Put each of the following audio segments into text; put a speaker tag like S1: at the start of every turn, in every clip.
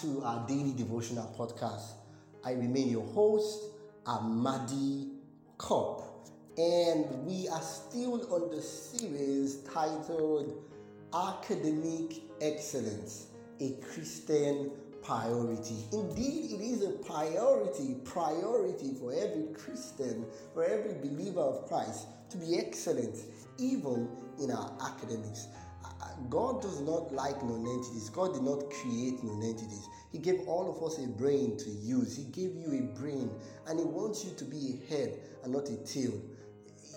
S1: to our daily devotional podcast. I remain your host, Amadi Kopp, and we are still on the series titled Academic Excellence, a Christian priority. Indeed, it is a priority, priority for every Christian, for every believer of Christ to be excellent, even in our academics. God does not like non-entities. God did not create non-entities. He gave all of us a brain to use. He gave you a brain and He wants you to be a head and not a tail.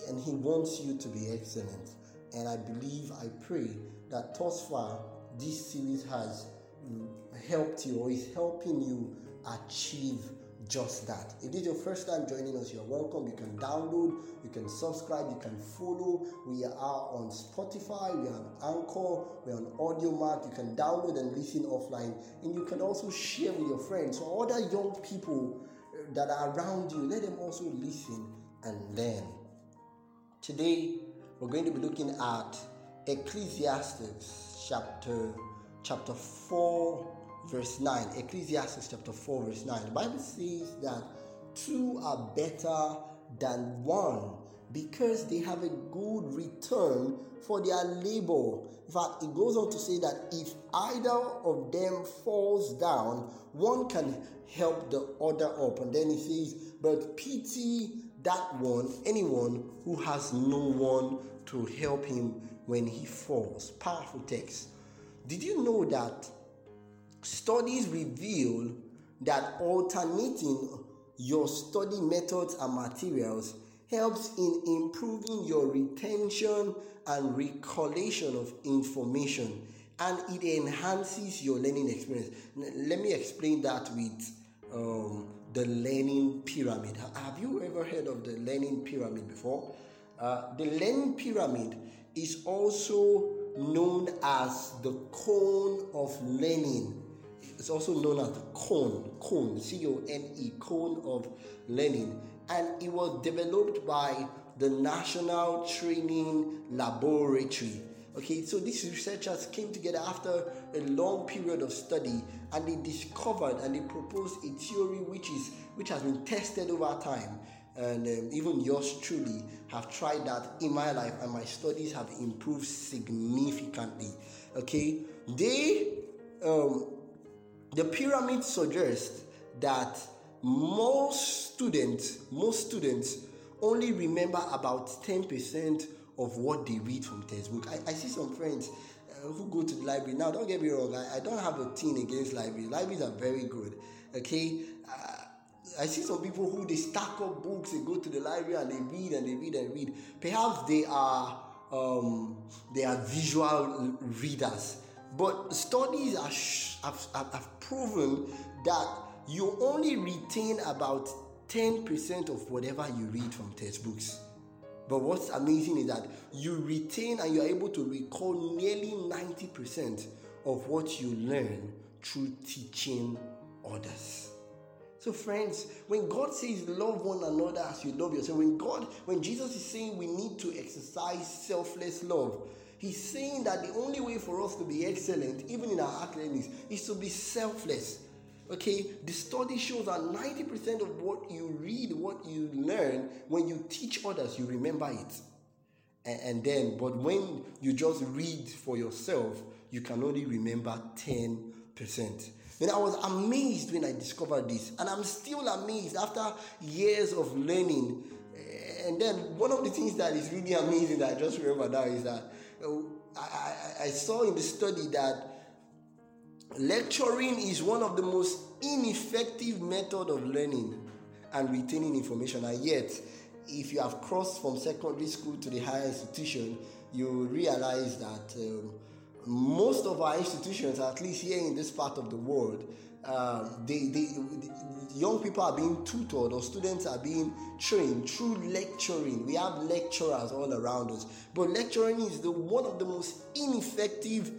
S1: And He wants you to be excellent. And I believe, I pray that thus far this series has mm, helped you or is helping you achieve just that. If this is your first time joining us, you're welcome. You can download, you can subscribe, you can follow. We are on Spotify, we are on Anchor, we're on Audiomack. You can download and listen offline, and you can also share with your friends or other young people uh, that are around you. Let them also listen and learn. Today, we're going to be looking at Ecclesiastes chapter chapter 4 verse 9. Ecclesiastes chapter 4, verse 9. The Bible says that two are better than one because they have a good return for their labor. In fact, it goes on to say that if either of them falls down, one can help the other up. And then he says, But pity that one, anyone who has no one to help him when he falls. Powerful text. Did you know that Studies reveal that alternating your study methods and materials helps in improving your retention and recollection of information and it enhances your learning experience. Let me explain that with um, the learning pyramid. Have you ever heard of the learning pyramid before? Uh, the learning pyramid is also known as the cone of learning it's also known as the cone, cone, C O N E, cone of learning. And it was developed by the National Training Laboratory. Okay, so these researchers came together after a long period of study and they discovered and they proposed a theory which is which has been tested over time and um, even yours truly have tried that in my life and my studies have improved significantly okay they um, the pyramid suggests that most students, most students only remember about 10% of what they read from textbook. I, I see some friends uh, who go to the library. Now, don't get me wrong, I, I don't have a thing against libraries. Libraries are very good, okay? Uh, I see some people who they stack up books, they go to the library and they read and they read and read. Perhaps they are um, they are visual readers but studies have, have, have proven that you only retain about 10% of whatever you read from textbooks. But what's amazing is that you retain and you're able to recall nearly 90% of what you learn through teaching others. So, friends, when God says love one another as you love yourself, when God, when Jesus is saying we need to exercise selfless love, He's saying that the only way for us to be excellent, even in our academics, is to be selfless. Okay, the study shows that 90% of what you read, what you learn, when you teach others, you remember it. And, and then, but when you just read for yourself, you can only remember 10%. And I was amazed when I discovered this, and I'm still amazed after years of learning. And then, one of the things that is really amazing that I just remember now is that I, I, saw in the study that lecturing is one of the most ineffective method of learning and retaining information. And yet if you have crossed from secondary school to the higher institution you realize that um, most of our institutions at least here in this part of the world um, they, they, young people are being tutored or students are being trained through lecturing. We have lecturers all around us, but lecturing is the one of the most ineffective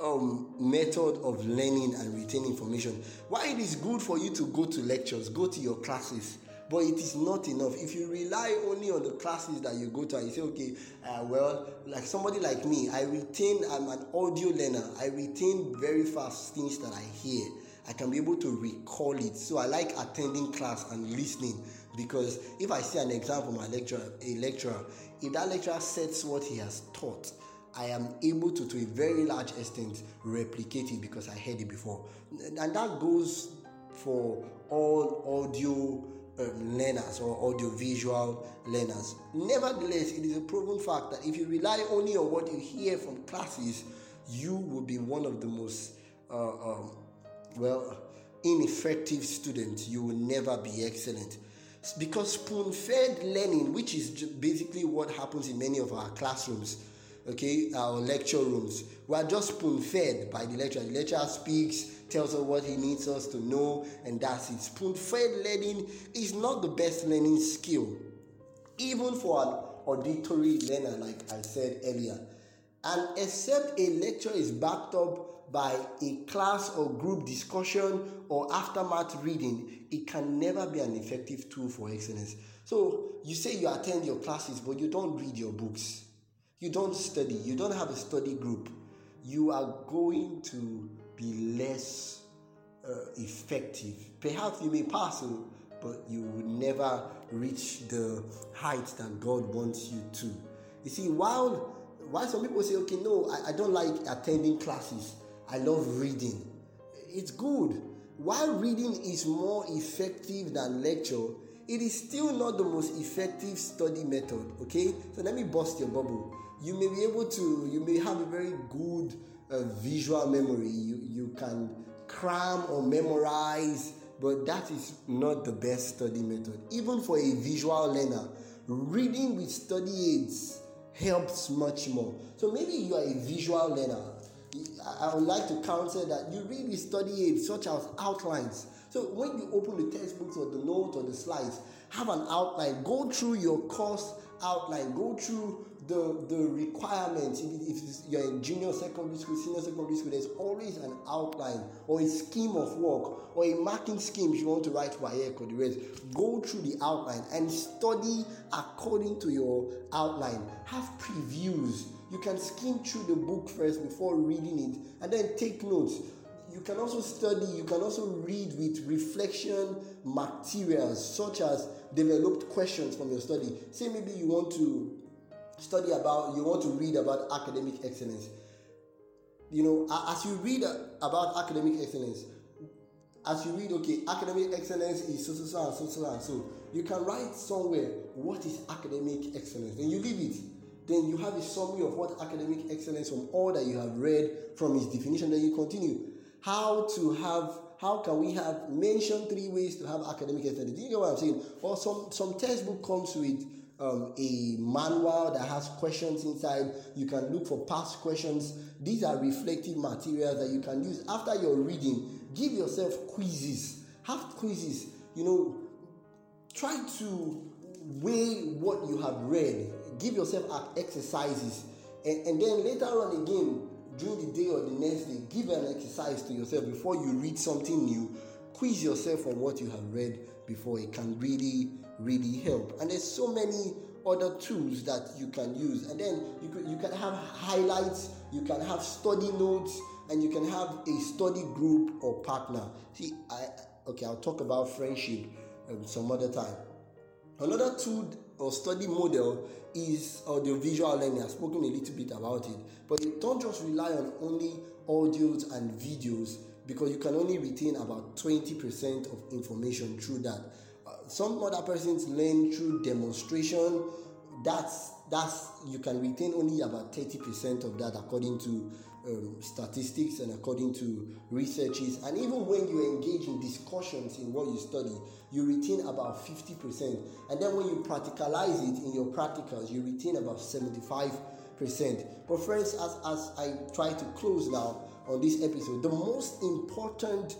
S1: um, method of learning and retaining information. Why it is good for you to go to lectures, go to your classes, but it is not enough. If you rely only on the classes that you go to and you say, okay, uh, well, like somebody like me, I retain, I'm an audio learner, I retain very fast things that I hear. I can be able to recall it. So I like attending class and listening because if I see an exam from a lecturer, a lecturer, if that lecturer sets what he has taught, I am able to, to a very large extent, replicate it because I heard it before. And that goes for all audio um, learners or audiovisual learners. Nevertheless, it is a proven fact that if you rely only on what you hear from classes, you will be one of the most, uh, um, well, ineffective students. You will never be excellent. Because spoon fed learning, which is basically what happens in many of our classrooms, okay, our lecture rooms, we are just spoon fed by the lecturer. The lecturer speaks, tells us what he needs us to know, and that's it. Spoon fed learning is not the best learning skill, even for an auditory learner, like I said earlier. And except a lecture is backed up by a class or group discussion or aftermath reading, it can never be an effective tool for excellence. So you say you attend your classes, but you don't read your books. You don't study. You don't have a study group. You are going to be less uh, effective. Perhaps you may pass, but you will never reach the heights that God wants you to. You see, while while some people say, okay, no, I, I don't like attending classes, I love reading. It's good. While reading is more effective than lecture, it is still not the most effective study method. Okay, so let me bust your bubble. You may be able to, you may have a very good uh, visual memory. You, you can cram or memorize, but that is not the best study method. Even for a visual learner, reading with study aids helps much more. So maybe you are a visual learner. I would like to counsel that you really study such as outlines. So when you open the textbooks or the notes or the slides, have an outline. Go through your course outline. Go through the, the requirements, if, if you're in junior secondary school, senior secondary school, there's always an outline or a scheme of work or a marking scheme if you want to write WAEC or the rest. Go through the outline and study according to your outline. Have previews. You can skim through the book first before reading it and then take notes. You can also study, you can also read with reflection materials such as developed questions from your study. Say maybe you want to study about, you want to read about academic excellence. You know, as you read about academic excellence, as you read, okay, academic excellence is so, so, so, and so, so, and so, you can write somewhere what is academic excellence. Then you leave it. Then you have a summary of what academic excellence from all that you have read from its definition. Then you continue. How to have how can we have mentioned three ways to have academic excellence? Do you know what I'm saying? Or some some textbook comes with um, a manual that has questions inside. You can look for past questions. These are reflective materials that you can use after your reading. Give yourself quizzes. Have quizzes. You know, try to weigh what you have read. Give yourself exercises. And, and then later on again, during the day or the next day, give an exercise to yourself before you read something new. Quiz yourself on what you have read before. It can really really help. And there's so many other tools that you can use. And then you, could, you can have highlights, you can have study notes, and you can have a study group or partner. See, I okay, I'll talk about friendship um, some other time. Another tool or study model is audiovisual learning. I've spoken a little bit about it, but don't just rely on only audios and videos because you can only retain about 20% of information through that some other persons learn through demonstration. That's that's you can retain only about 30% of that according to um, statistics and according to researches. And even when you engage in discussions in what you study you retain about 50% and then when you practicalize it in your practicals you retain about 75% but friends as, as i try to close now on this episode the most important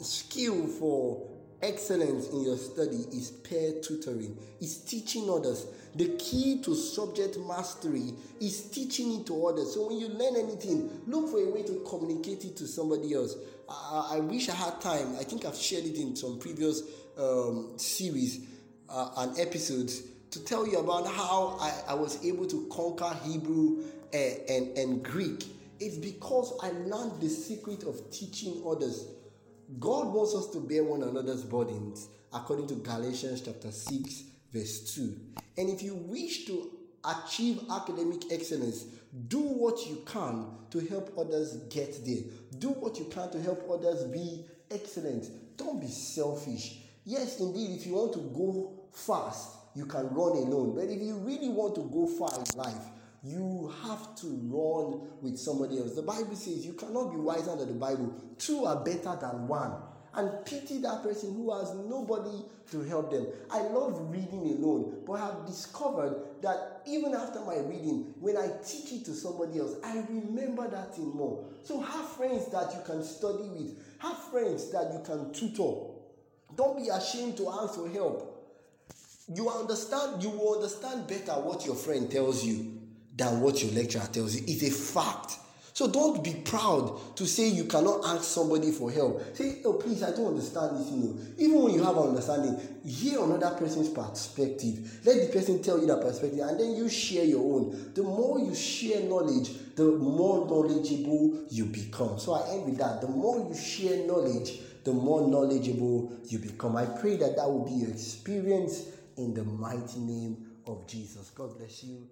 S1: skill for excellence in your study is peer tutoring, is teaching others. The key to subject mastery is teaching it to others. So when you learn anything, look for a way to communicate it to somebody else. I, I wish I had time. I think I've shared it in some previous um, series uh, and episodes to tell you about how I, I was able to conquer Hebrew and, and, and Greek. It's because I learned the secret of teaching others. God wants us to bear one another's burdens, according to Galatians chapter 6, verse 2. And if you wish to achieve academic excellence, do what you can to help others get there. Do what you can to help others be excellent. Don't be selfish. Yes, indeed, if you want to go fast, you can run alone. But if you really want to go far in life, you have to run with somebody else. The Bible says you cannot be wiser than the Bible. Two are better than one. And pity that person who has nobody to help them. I love reading alone, but have discovered that even after my reading, when I teach it to somebody else, I remember that thing more. So have friends that you can study with, have friends that you can tutor. Don't be ashamed to ask for help. You understand, you will understand better what your friend tells you than what your lecturer tells you. It's a fact. So don't be proud to say you cannot ask somebody for help. Say, oh, please, I don't understand this. You oh. know, even when you have an understanding, hear another person's perspective. Let the person tell you that perspective, and then you share your own. The more you share knowledge, the more knowledgeable you become. So I end with that. The more you share knowledge, the more knowledgeable you become. I pray that that will be your experience in the mighty name of Jesus. God bless you.